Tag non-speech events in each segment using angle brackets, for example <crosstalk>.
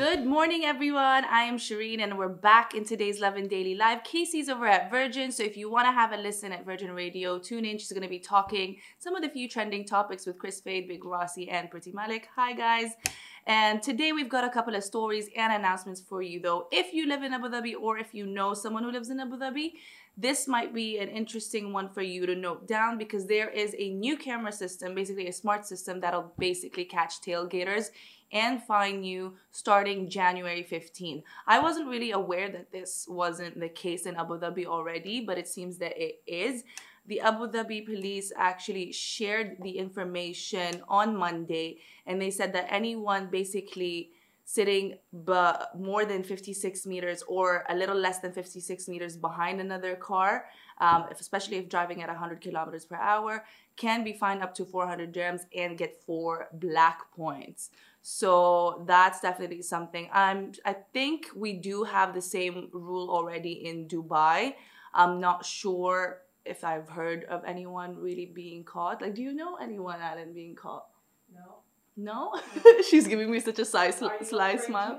Good morning, everyone. I am Shireen, and we're back in today's Lovin Daily Live. Casey's over at Virgin, so if you want to have a listen at Virgin Radio, tune in. She's going to be talking some of the few trending topics with Kris Fade, Big Rossi, and Priti Malik. Hi, guys. And today we've got a couple of stories and announcements for you, though. If you live in Abu Dhabi or if you know someone who lives in Abu Dhabi, this might be an interesting one for you to note down because there is a new camera system, basically a smart system that'll basically catch tailgaters and fine you starting January 15. I wasn't really aware that this wasn't the case in Abu Dhabi already, but it seems that it is. The Abu Dhabi police actually shared the information on Monday and they said that anyone basically sitting but more than 56 meters or a little less than 56 meters behind another car, um, especially if driving at 100 kilometers per hour, can be fined up to 400 dirhams and get four black points. So that's definitely something. I'm. I think we do have the same rule already in Dubai. I'm not sure if I've heard of anyone really being caught. Like, do you know anyone, Alan, being caught? No. No? <laughs> She's giving me such a sly, sly smile.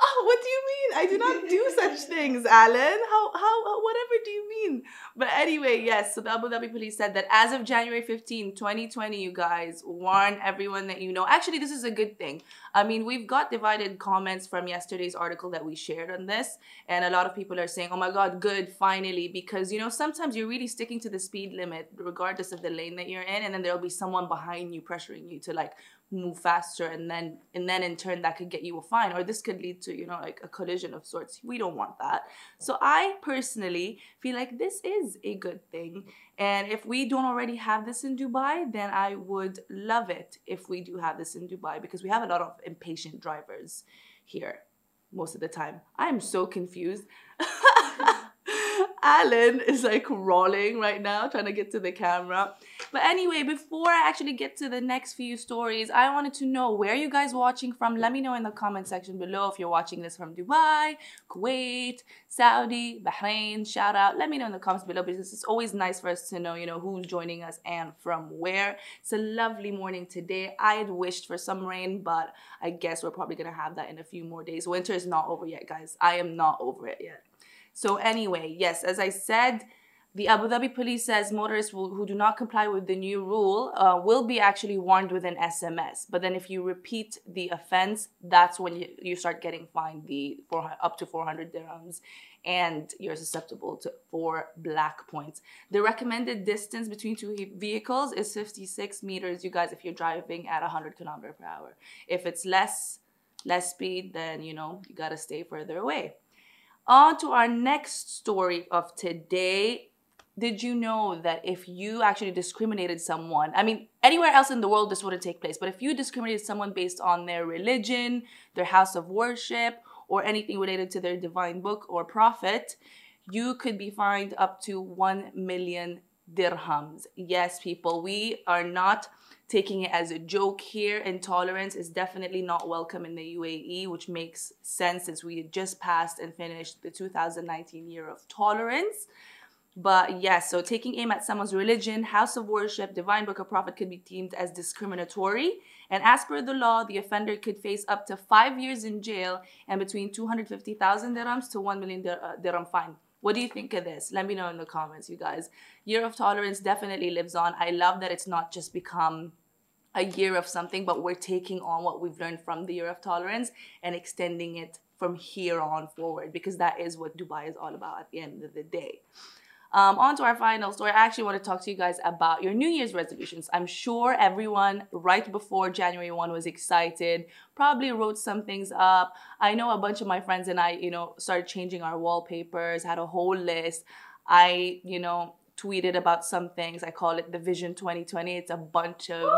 You might get caught. Oh, what do you mean? I do not do such <laughs> things, Alan. How, how, whatever do you mean? But anyway, yes, so the Abu Dhabi police said that as of January 15, 2020, you guys warn everyone that you know. Actually, this is a good thing. I mean, we've got divided comments from yesterday's article that we shared on this, and a lot of people are saying, oh my God, good, finally, because, you know, sometimes you're really sticking to the speed limit, regardless of the lane that you're in, and then there'll be someone behind you pressuring you to like move faster and then and then in turn that could get you a fine or this could lead to you know like a collision of sorts. We don't want that. So i personally feel like this is a good thing. And if we don't already have this in dubai then i would love it if we do have this in dubai because we have a lot of impatient drivers here most of the time. I'm so confused <laughs> Alan is like rolling right now, trying to get to the camera. But anyway, before I actually get to the next few stories, I wanted to know where you guys watching from. Let me know in the comment section below if you're watching this from Dubai, Kuwait, Saudi, Bahrain. Shout out. Let me know in the comments below because it's always nice for us to know, you know, who's joining us and from where. It's a lovely morning today. I had wished for some rain, but I guess we're probably gonna have that in a few more days. Winter is not over yet, guys. I am not over it yet. So anyway, yes, as I said, the Abu Dhabi police says motorists will, who do not comply with the new rule uh, will be actually warned with an SMS. But then if you repeat the offense, that's when you, you start getting fined the up to 400 dirhams and you're susceptible to four black points. The recommended distance between two vehicles is 56 meters, you guys, if you're driving at 100 kilometer per hour. If it's less, less speed, then, you know, you gotta stay further away. On to our next story of today. Did you know that if you actually discriminated someone, I mean, anywhere else in the world this wouldn't take place, but if you discriminated someone based on their religion, their house of worship, or anything related to their divine book or prophet, you could be fined up to 1 million dirhams. Yes, people, we are not taking it as a joke here. Intolerance is definitely not welcome in the UAE, which makes sense since we just passed and finished the 2019 year of tolerance. But yes, so taking aim at someone's religion, house of worship, divine book, or prophet could be deemed as discriminatory. And as per the law, the offender could face up to five years in jail and between 250,000 dirhams to 1 million uh, dirham fine. What do you think of this? Let me know in the comments, you guys. Year of Tolerance definitely lives on. I love that it's not just become a year of something, but we're taking on what we've learned from the Year of Tolerance and extending it from here on forward because that is what Dubai is all about at the end of the day. Um, on to our final story. I actually want to talk to you guys about your New Year's resolutions. I'm sure everyone right before January 1 was excited, probably wrote some things up. I know a bunch of my friends and I, you know, started changing our wallpapers, had a whole list. I, you know, tweeted about some things. I call it the Vision 2020. It's a bunch of.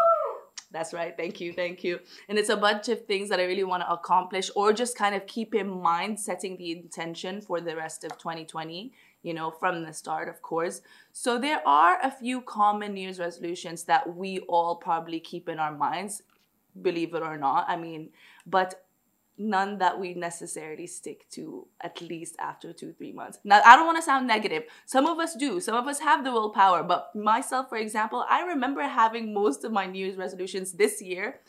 That's right. Thank you. Thank you. And it's a bunch of things that I really want to accomplish or just kind of keep in mind setting the intention for the rest of 2020 you know, from the start, of course. So there are a few common New Year's resolutions that we all probably keep in our minds, believe it or not. I mean, but none that we necessarily stick to at least after two, three months. Now, I don't want to sound negative. Some of us do. Some of us have the willpower. But myself, for example, I remember having most of my New Year's resolutions this year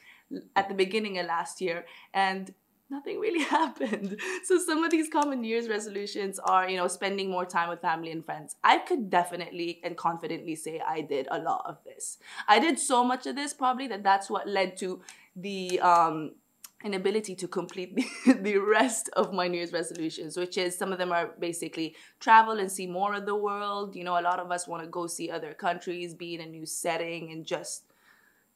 at the beginning of last year. And nothing really <laughs> happened. So some of these common New Year's resolutions are, you know, spending more time with family and friends. I could definitely and confidently say I did a lot of this. I did so much of this probably that that's what led to the um inability to complete <laughs> the, the rest of my New Year's resolutions, which is some of them are basically travel and see more of the world. You know, a lot of us want to go see other countries, be in a new setting, and just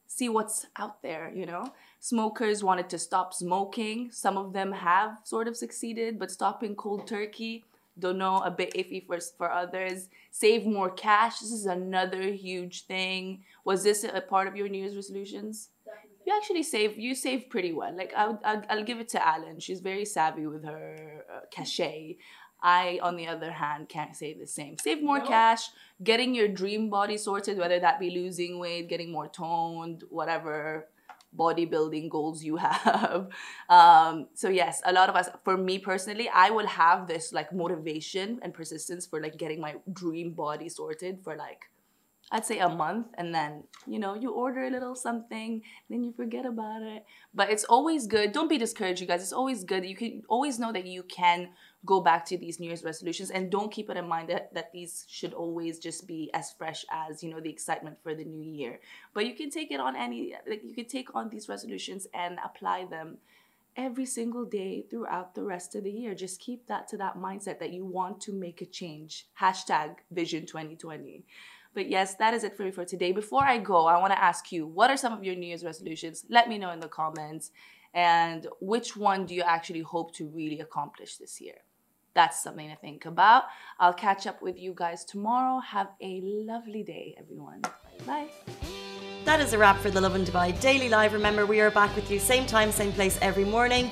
see what's out there, you know? Smokers wanted to stop smoking. Some of them have sort of succeeded, but stopping cold turkey, don't know, a bit iffy for, for others. Save more cash. This is another huge thing. Was this a part of your New Year's resolutions? You actually save. You save pretty well. Like I, I'll, I'll give it to Alan. She's very savvy with her uh, cachet. I, on the other hand, can't say the same. Save more no. cash, getting your dream body sorted, whether that be losing weight, getting more toned, whatever bodybuilding goals you <laughs> have. Um, so yes, a lot of us, for me personally, I will have this like motivation and persistence for like getting my dream body sorted for like I'd say a month and then, you know, you order a little something, then you forget about it. But it's always good. Don't be discouraged, you guys. It's always good. You can always know that you can go back to these New Year's resolutions and don't keep it in mind that, that these should always just be as fresh as, you know, the excitement for the new year. But you can take it on any like you can take on these resolutions and apply them every single day throughout the rest of the year. Just keep that to that mindset that you want to make a change. Hashtag Vision 2020. But yes, that is it for me for today. Before I go, I want to ask you what are some of your New Year's resolutions? Let me know in the comments. And which one do you actually hope to really accomplish this year? That's something to think about. I'll catch up with you guys tomorrow. Have a lovely day, everyone. Bye. That is a wrap for the Lovin Dubai Daily Live. Remember, we are back with you same time, same place every morning.